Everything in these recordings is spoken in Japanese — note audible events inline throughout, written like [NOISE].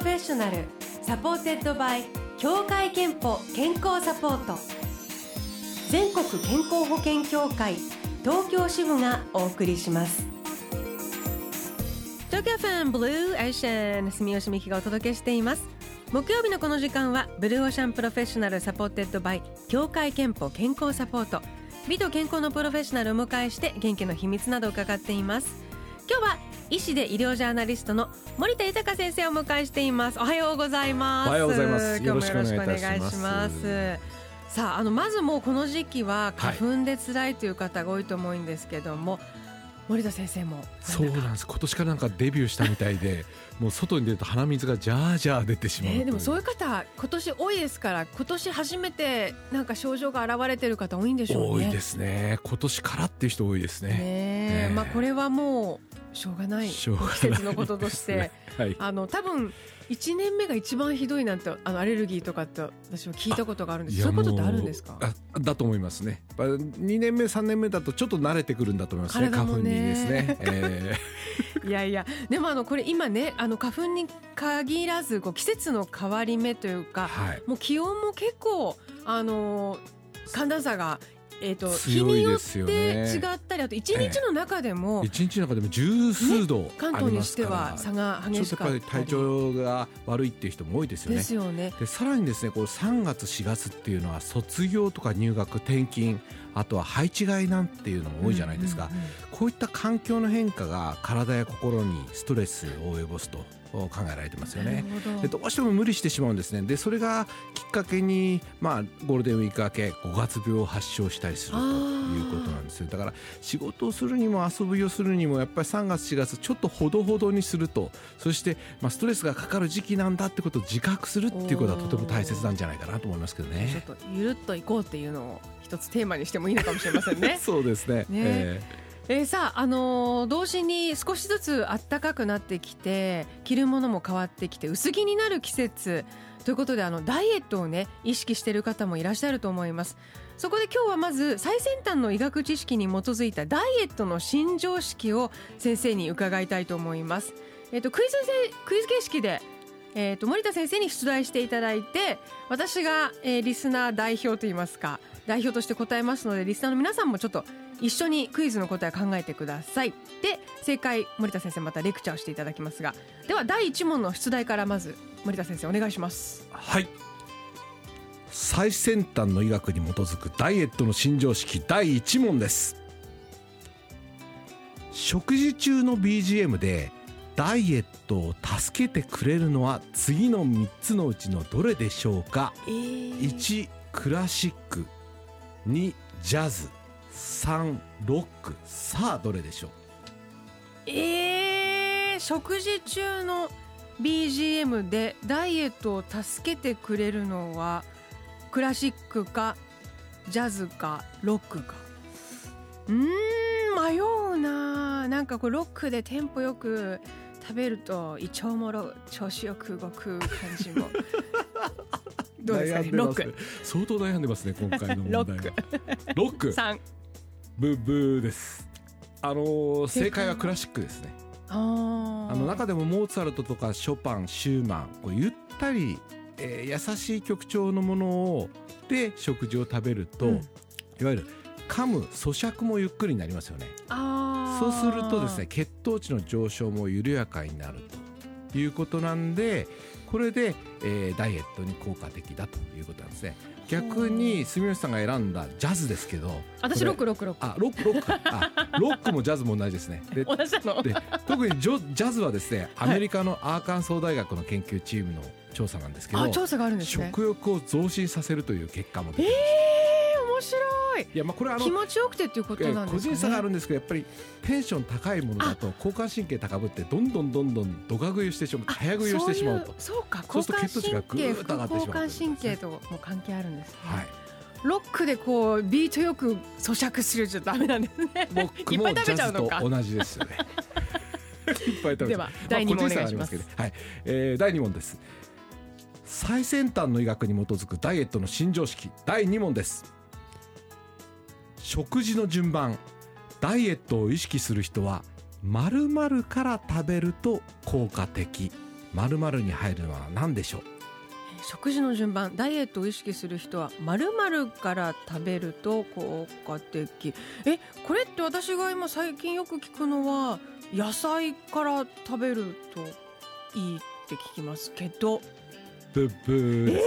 プロフェッショナル supported by 協会けんぽ健康サポート。全国健康保険協会東京支部がお送りします。東京 FMブルーオーシャン住吉美紀がお届けしています。木曜日のこの時間はブルーオーシャンプロフェッショナル supported by 協会けんぽ健康サポート。美と健康のプロフェッショナルを迎えして元気の秘密などを伺っています。今日は医師で医療ジャーナリストの森田豊先生をお迎えしています。おはようございます。おはようございます。今日もよろしくお願いします。さああのまずもうこの時期は花粉で辛いという方が多いと思うんですけども、はい、森田先生も。そうなんです。今年からなんかデビューしたみたいで [LAUGHS] もう外に出ると鼻水がジャージャー出てしまう、ね、でもそういう方今年多いですから今年初めてなんか症状が現れてる方多いんでしょうね。多いですね。今年からっていう人多いですね。ね、ね、まあこれはもうしょうがない。季節のこととして、ねはい、あの多分1年目が一番ひどいなんてあのアレルギーとかって私も聞いたことがあるんです。そういうことってあるんですか？だと思いますね。2年目3年目だとちょっと慣れてくるんだと思いますね。花粉にですね、[LAUGHS] えー、いやいや。でもあのこれ今ねあの花粉に限らずこう季節の変わり目というか、はい、もう気温も結構あの寒暖差がえーと、日によって違ったりあと一日の中でも一、日の中でも十数度、ね、関東にしては差が激しかっ体調が悪いっていう人も多いですよね。ですよね。でさらにですねこう3月4月っていうのは卒業とか入学転勤あとは配置換えなんていうのも多いじゃないですか、こういった環境の変化が体や心にストレスを及ぼすと考えられてますよね。でどうしても無理してしまうんですね。でそれがきっかけに、まあ、ゴールデンウィーク明け5月病を発症したりするということなんですよ。だから仕事をするにも遊びをするにもやっぱり3月4月ちょっとほどほどにするとそして、まあ、ストレスがかかる時期なんだってことを自覚するっていうことはとても大切なんじゃないかなと思いますけどね。ちょっとゆるっといこうっていうのを一つテーマにしてもいいのかもしれませんね。[LAUGHS] そうですね。ね、えーえー、さあ、あのー、同時に少しずつ暖かくなってきて着るものも変わってきて薄着になる季節。ということであのダイエットをね意識してる方もいらっしゃると思います。そこで今日はまず最先端の医学知識に基づいたダイエットの新常識を先生に伺いたいと思います。え、ー、とクイズクイズ形式でえーと、森田先生に出題していただいて私が、えー、リスナー代表といいますか代表として答えますのでリスナーの皆さんもちょっと一緒にクイズの答え考えてください。で正解森田先生またレクチャーをしていただきますが。では第1問の出題からまず森田先生お願いします。はい。最先端の医学に基づくダイエットの新常識第1問です。食事中の BGM でダイエットを助けてくれるのは次の3つのうちのどれでしょうか、えー、1クラシック。2ジャズ3ロックさあどれでしょう？えー、食事中の BGM でダイエットを助けてくれるのはクラシックかジャズかロックか。うん迷うな。なんかこうロックでテンポよく食べると胃腸もろ調子よく動く感じも。[LAUGHS] どうですかね？ロック。相当悩んでますね今回の問題は。[LAUGHS] ロック。ロック。3ブブーです。あのー、正解は？クラシックですね。あの中でもモーツァルトとかショパンシューマンこうゆったり、えー、優しい曲調のものをで食事を食べると、うん、いわゆる噛む咀嚼もゆっくりになりますよね。そうするとですね血糖値の上昇も緩やかになるということなんでこれで、えー、ダイエットに効果的だということなんですね。逆に住吉さんが選んだジャズですけど私ロックロックロック。あロックロック。あ [LAUGHS] ロックもジャズも同じですね。で同じので特にジョ [LAUGHS] ジャズはですねアメリカのアーカンソー大学の研究チームの調査なんですけど、調査があるんです、ね、食欲を増進させるという結果も出てます、えー、い。いやまあこれあの気持ちよくてっていうことなんですか、ね、個人差があるんですけどやっぱりテンション高いものだと交感神経高ぶってどんどんどんどんどが食いをしてしまう早食いをしてしまうと。そうか。交感神経副交感神経とも関係あるんです、ね、はい。ロックでこうビートよく咀嚼するじゃダメなんですね。僕もジャズと同じですよね。いっぱい食べでは第二問お願いします。はい、えー、第二問です。最先端の医学に基づくダイエットの新常識。第二問です。食事の順番ダイエットを意識する人は〇〇から食べると効果的。〇〇に入るのは何でしょう？食事の順番ダイエットを意識する人は〇〇から食べると効果的。えこれって私が今最近よく聞くのは野菜から食べるといいって聞きますけど。ブッブーです、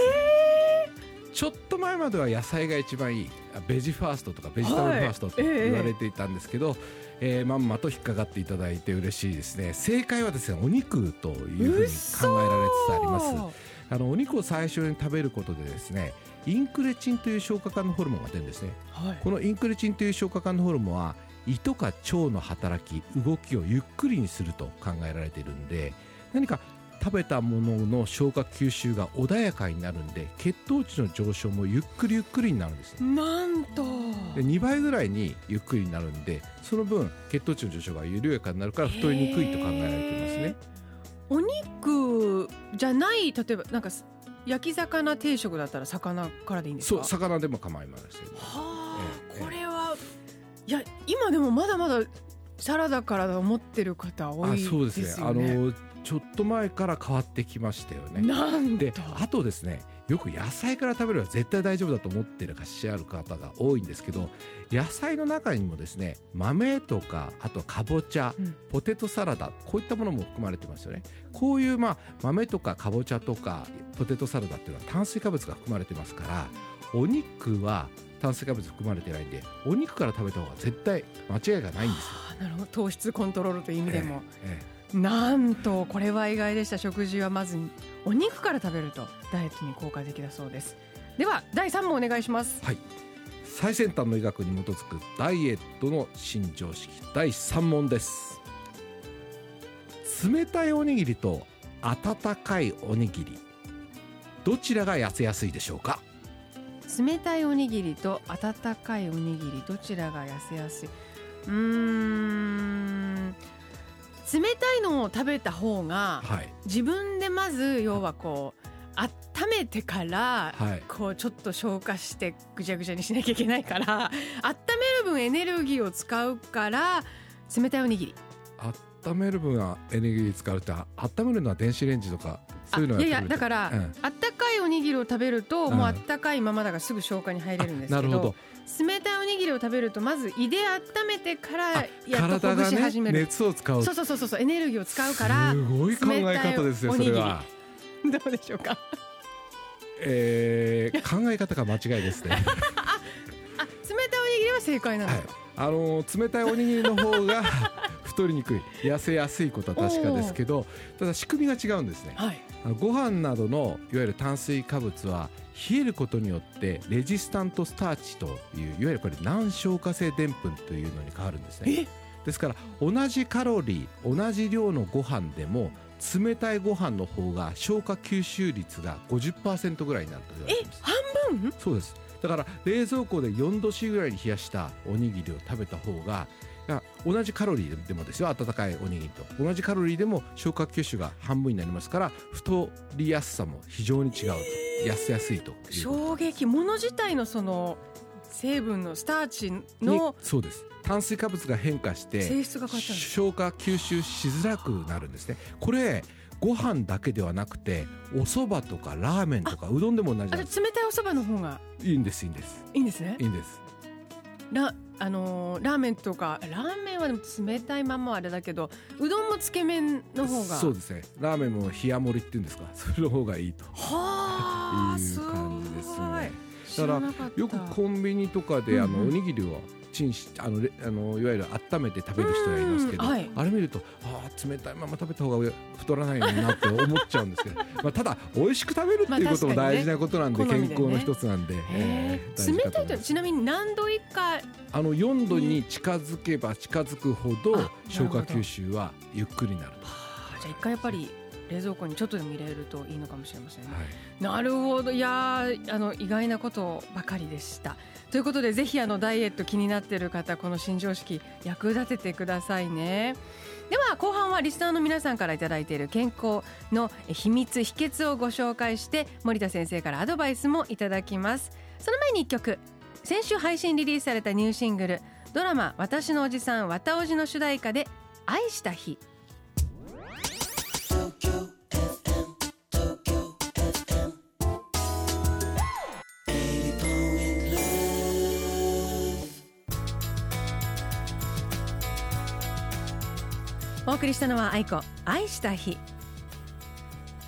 ちょっと前までは野菜が一番いい。あベジファーストとかベジタブルファーストとはい。ええ言われていたんですけど、えーまんまと引っかかっていただいて嬉しいですね。正解はですねお肉というふうに考えられつつあります。あのお肉を最初に食べることでですねインクレチンという消化管のホルモンが出るんですね。はい。このインクレチンという消化管のホルモンは胃とか腸の働き動きをゆっくりにすると考えられているんで何か食べたものの消化吸収が穏やかになるんで血糖値の上昇もゆっくりゆっくりになるんです。ねなんと。で2倍ぐらいにゆっくりになるんでその分血糖値の上昇が緩やかになるから太りにくいと考えられていますね。お肉じゃない例えばなんか焼き魚定食だったら魚からでいいんですか？そう魚でも構いませんはあ、ええこれはいや今でもまだまだサラダから思ってる方多いですよね。あそうですね。あのちょっと前から変わってきましたよね。なんでとあとですねよく野菜から食べるのは絶対大丈夫だと思ってらっしゃる方が多いんですけど野菜の中にもですね豆とかあとかぼちゃうん。ポテトサラダこういったものも含まれてますよね。こういうまあ豆とかかぼちゃとかポテトサラダっていうのは炭水化物が含まれてますからお肉は炭水化物含まれてないんでお肉から食べた方が絶対間違いがないんですよ。あなるほど。糖質コントロールという意味でも、ええなんとこれは意外でした。食事はまずお肉から食べるとダイエットに効果的だそうです。では第3問お願いします。はい。最先端の医学に基づくダイエットの新常識第3問です。冷たいおにぎりと温かいおにぎりどちらが痩せやすいでしょうか？冷たいおにぎりと温かいおにぎりどちらが痩せやすい？うーん冷たいのを食べた方がはい。自分でまず要はこう温めてからはい。こうちょっと消化してぐちゃぐちゃにしなきゃいけないから [LAUGHS] 温める分エネルギーを使うから冷たいおにぎり。温める分はエネルギー使うってあ温めるのは電子レンジとかそういうのあいやいやだから、うん。あったかいおにぎりを食べると、うん。もうあったかいままだからすぐ消化に入れるんですけどあなるほど。冷たいおにぎりを食べるとまど胃で温めてからやっとほぐ体がねし始める、熱を使う。そうそうそうそうエネルギーを使うからすごい考え方ですねそれは、どうでしょうか？えー、考え方が間違いですね。[LAUGHS] あ冷たいおにぎりは正解なんはい。ですか、、あのー冷たいおにぎりの方が [LAUGHS] 太りにくい。痩せやすいことは確かですけどただ仕組みが違うんですね。はいご飯などのいわゆる炭水化物は冷えることによってレジスタントスターチといういわゆるこれ難消化性でんぷんというのに変わるんですね。え？ですから同じカロリー同じ量のご飯でも冷たいご飯の方が消化吸収率が50%ぐらいになると言われています。半分？そうです。だから冷蔵庫で4度 C ぐらいに冷やしたおにぎりを食べた方がいや同じカロリーでもですよ温かいおにぎりと。同じカロリーでも消化吸収が半分になりますから太りやすさも非常に違うと。痩せやすいと衝撃。物自体のその成分のスターチにのそうです。炭水化物が変化して性質が変わったんです消化吸収しづらくなるんですね。これご飯だけではなくてお蕎麦とかラーメンとかうどんでも同じ冷たいお蕎麦の方がいいんですいいんです。いいんですね。いいんです。ラあのーラーメンとかラーメンはでも冷たいまんまあれだけどうどんもつけ麺の方が。そうですね。ラーメンも冷や盛りっていうんですか？[LAUGHS] それの方がいいと。はあいう感じですね。だからよくコンビニとかであのおにぎりをチンしあのレあのいわゆる温めて食べる人がいますけど、うんはい。あれ見るとあー冷たい。まま食べた方が太らないのになって思っちゃうんですけど [LAUGHS] まあただ美味しく食べるっていうことも大事なことなんで,、好みでね。健康の一つなんで、へええー冷たいとちなみに何度以下あの4度に近づけば近づくほどあ消化吸収はゆっくりになると。はあじゃあ一回やっぱり冷蔵庫にちょっとでも入れるといいのかもしれませんね。はい。なるほど。いやーあの意外なことばかりでした。ということでぜひあのダイエット気になっている方この新常識役立ててくださいね。では後半はリスナーの皆さんからいただいている健康の秘密秘訣をご紹介して森田先生からアドバイスもいただきます。その前に一曲。先週配信リリースされたニューシングルドラマ私のおじさんわたおじの主題歌で愛した日お送りしたのは愛子愛した日。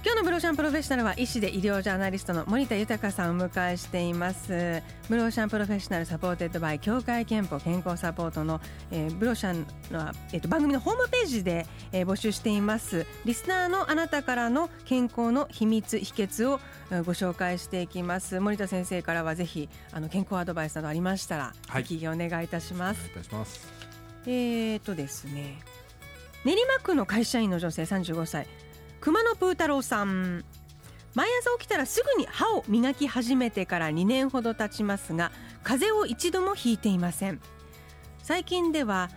今日のブルーオーシャンプロフェッショナルは医師で医療ジャーナリストの森田豊さんをお迎えしています。ブルーオーシャンプロフェッショナル supported by 協会けんぽ健康サポートの、えー、ブローシャンの、えーと、番組のホームページで、えー、募集しています。リスナーのあなたからの健康の秘密秘訣をご紹介していきます。森田先生からはぜひあの健康アドバイスなどありましたら、はい、お願いいたします。お願いいたします。えーとですね練馬区の会社員の女性35歳。熊野プー太郎さん。毎朝起きたらすぐに歯を磨き始めてから2年ほど経ちますが風邪を一度もひいていません。最近では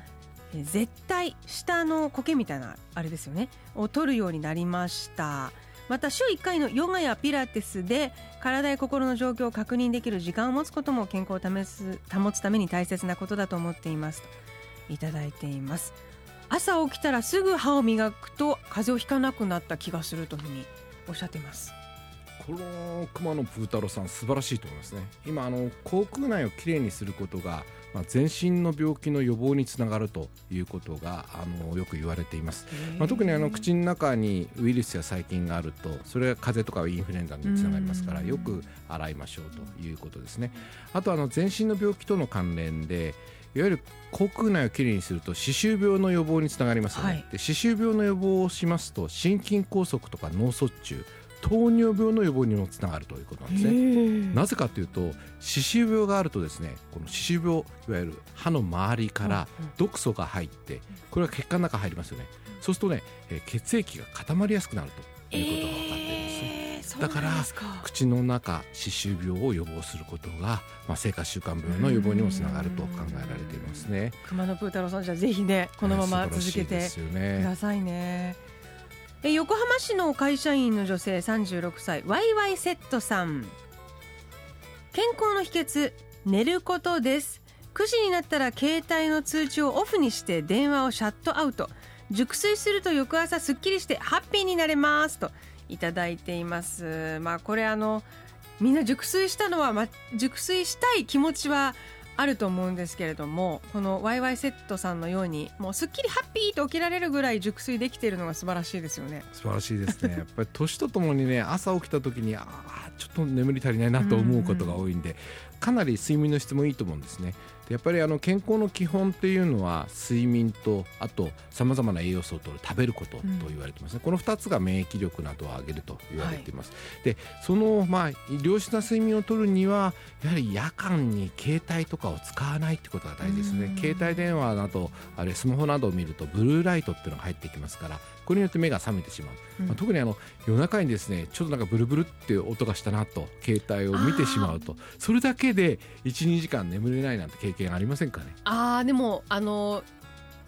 絶対下の苔みたいなあれですよねを取るようになりました。また週1回のヨガやピラティスで体や心の状況を確認できる時間を持つことも健康を保つために大切なことだと思っています。といただいています。朝起きたらすぐ歯を磨くと風邪をひかなくなった気がするというふうにおっしゃってます。この熊野プー太郎さん素晴らしいと思います。ね今あの口腔内をきれいにすることがまあ、全身の病気の予防につながるということがあのよく言われています、まあ、特にあの口の中にウイルスや細菌があるとそれが風邪とかインフルエンザにつながりますからよく洗いましょうということですね。あとあの全身の病気との関連でいわゆる口腔内をきれいにすると歯周病の予防につながりますよね、はい、で歯周病の予防をしますと心筋梗塞とか脳卒中糖尿病の予防にもつながるということなんですね。なぜかというと歯周病があるとですねこの歯周病いわゆる歯の周りから毒素が入ってこれが血管の中に入りますよね。そうするとね血液が固まりやすくなるということが分かっているんです。えーだから口の中歯周病を予防することが、まあ、生活習慣病の予防にもつながると考えられていますね。熊野プー太郎さんじゃぜひねこのまま続けてくださいね。え横浜市の会社員の女性36歳ワイワイセットさん。健康の秘訣寝ることです。9時になったら携帯の通知をオフにして電話をシャットアウト。熟睡すると翌朝すっきりしてハッピーになれますといただいています。まあこれあのみんな熟睡したのは、ま、熟睡したい気持ちはあると思うんですけれどもこのワイワイセットさんのようにもうすっきりハッピーと起きられるぐらい熟睡できているのが素晴らしいですよね。素晴らしいですね。[LAUGHS] やっぱり年とともにね朝起きた時にああちょっと眠り足りないなと思うことが多いんで、かなり睡眠の質もいいと思うんですねやっぱりあの健康の基本っていうのは睡眠とあとさまざまな栄養素を取る食べることと言われてますね、うん、この2つが免疫力などを上げると言われています、はい、でそのまあ良質な睡眠を取るにはやはり夜間に携帯とかを使わないってことが大事ですね。携帯電話などあれスマホなどを見るとブルーライトっていうのが入ってきますからこれによって目が覚めてしまう、うん、まあ、特にあの夜中にですねちょっとなんかブルブルって音がしたなと携帯を見てしまうと。それだけで12時間眠れないなんて経験ありませんかね？あでもあの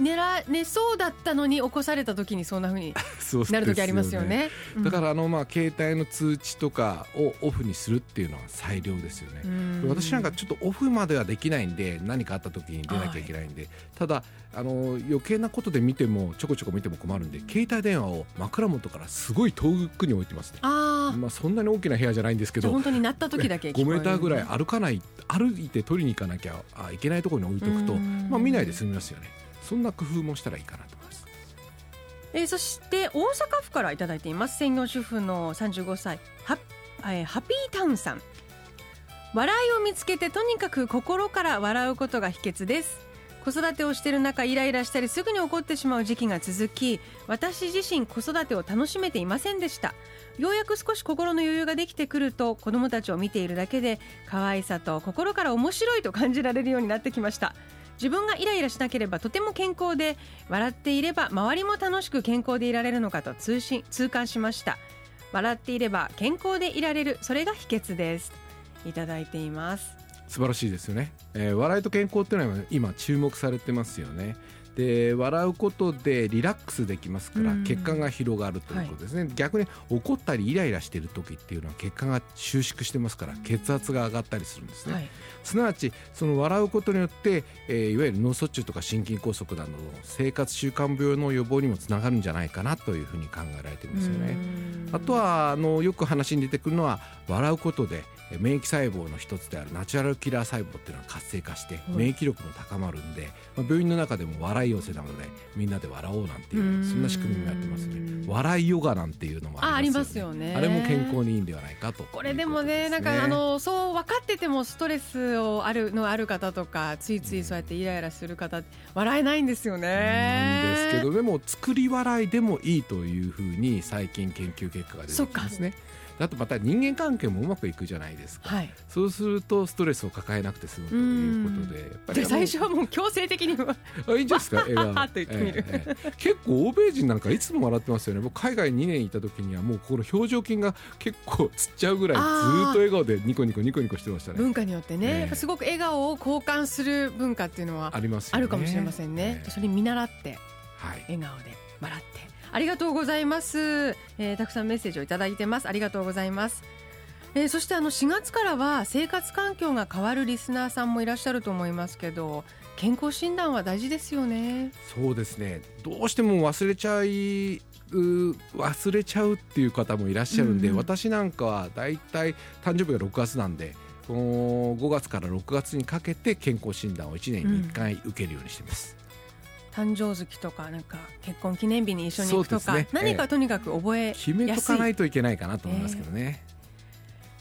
寝ら寝そうだったのに起こされた時にそんなふうに [LAUGHS] なる時ありますよね。だからあのまあ携帯の通知とかをオフにするっていうのは最良ですよね。私なんかちょっとオフまではできないんで何かあった時に出なきゃいけないんで、はい、ただあの余計なことで見てもちょこちょこ見ても困るんで携帯電話を枕元からすごい遠くに置いてますね。あまあそんなに大きな部屋じゃないんですけど本当になった時だけ5メーターぐらい歩かない歩いて取りに行かなきゃいけないところに置いとくとまあ見ないで済みますよねそんな工夫もしたらいいかなと思います。えー、そして大阪府からいただいています。専業主婦の35歳ハ,、えー、ハピータウンさん。笑いを見つけてとにかく心から笑うことが秘訣です。子育てをしている中イライラしたりすぐに怒ってしまう時期が続き私自身子育てを楽しめていませんでした。ようやく少し心の余裕ができてくると子どもたちを見ているだけで可愛さと心から面白いと感じられるようになってきました。自分がイライラしなければとても健康で笑っていれば周りも楽しく健康でいられるのかと通信痛感しました。笑っていれば健康でいられるそれが秘訣です。いただいています。素晴らしいですよね、えー、笑いと健康っていうのは今注目されてますよね。で笑うことでリラックスできますから血管が広がるということですね、はい、逆に怒ったりイライラしている時っていうのは血管が収縮してますから血圧が上がったりするんですね、はい、すなわちその笑うことによって、えー、いわゆる脳卒中とか心筋梗塞などの生活習慣病の予防にもつながるんじゃないかなというふうに考えられていますよね。あとはあのよく話に出てくるのは笑うことで免疫細胞の一つであるナチュラルキラー細胞っていうのが活性化してうん免疫力も高まるんで、まあ、病院の中でも笑い寄せなのでみんなで笑おうなんていううん。そんな仕組みもやってますね。笑いヨガなんていうのもあありまありますすよよね。ねあれも健康にいいんではないかと。これでもねなんかあのそう分かっててもストレスをあるのある方とかついついそうやってイライラする方笑えないんですよね。なんですけどでも作り笑いでもいいというふうに最近研究結果が出てきますねあとまた人間関係もうまくいくじゃないですか、はい。そうするとストレスを抱えなくて済むということでやっぱり最初はもう強制的にあいいんですか [LAUGHS] 映画。わーっと言ってみる。ええええ結構欧米人なんかいつも笑ってますよね。僕海外2年いた時にはもうこの表情筋が結構つっちゃうぐらいずっと笑顔でニコニコニコニコしてましたね。文化によってね、えすごく笑顔を交換する文化っていうのはありますよね。あるかもしれませんね。ええ。それに見習ってはい。笑顔で笑ってありがとうございます、えーたくさんメッセージをいただいてます。ありがとうございます、えーそしてあの4月からは生活環境が変わるリスナーさんもいらっしゃると思いますけど健康診断は大事ですよね。そうですね。どうしても忘れちゃいう忘れちゃうっていう方もいらっしゃるんで、うんうん。私なんかはだいたい誕生日が6月なんでこの5月から6月にかけて健康診断を1年に1回受けるようにしてます、誕生月とかなんか結婚記念日に一緒に行くとか、ね。何かとにかく覚え決めとかないといけないかなと思いますけどね、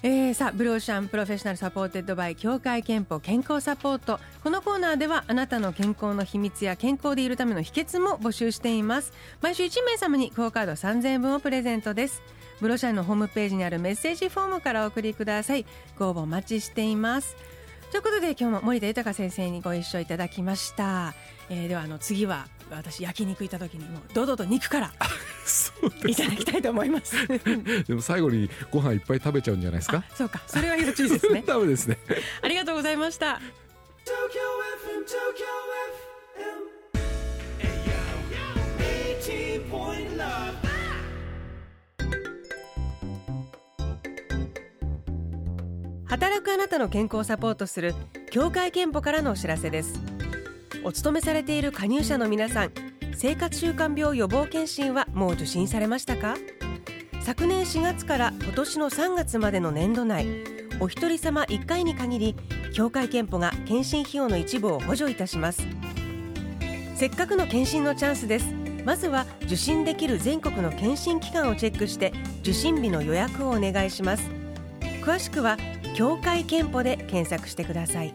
えー、さあ Blue Ocean Professional supported by 協会けんぽ健康サポート。このコーナーではあなたの健康の秘密や健康でいるための秘訣も募集しています。毎週1名様にクオカード3000円分をプレゼントです。ブルーオーシャンのホームページにあるメッセージフォームからお送りください。ご応募お待ちしています。ということで今日も森田豊先生にご一緒いただきました、えー、ではあの次は私焼肉行った時にもう堂々と肉からそういただきたいと思います [LAUGHS] でも最後にご飯いっぱい食べちゃうんじゃないですか？あそうかそれは要注意ですね [LAUGHS] ダメですねありがとうございました Tokyo FM, Tokyo FM. Ayo. 18.9 love. 働くあなたの健康をサポートする協会憲法からのお知らせですお勤めされている加入者の皆さん生活習慣病予防検診はもう受診されましたか？昨年4月から今年の3月までの年度内お一人様1回に限り協会憲法が検診費用の一部を補助いたします。せっかくの検診のチャンスです。まずは受診できる全国の検診機関をチェックして受診日の予約をお願いします。詳しくは協会けんぽで検索してください。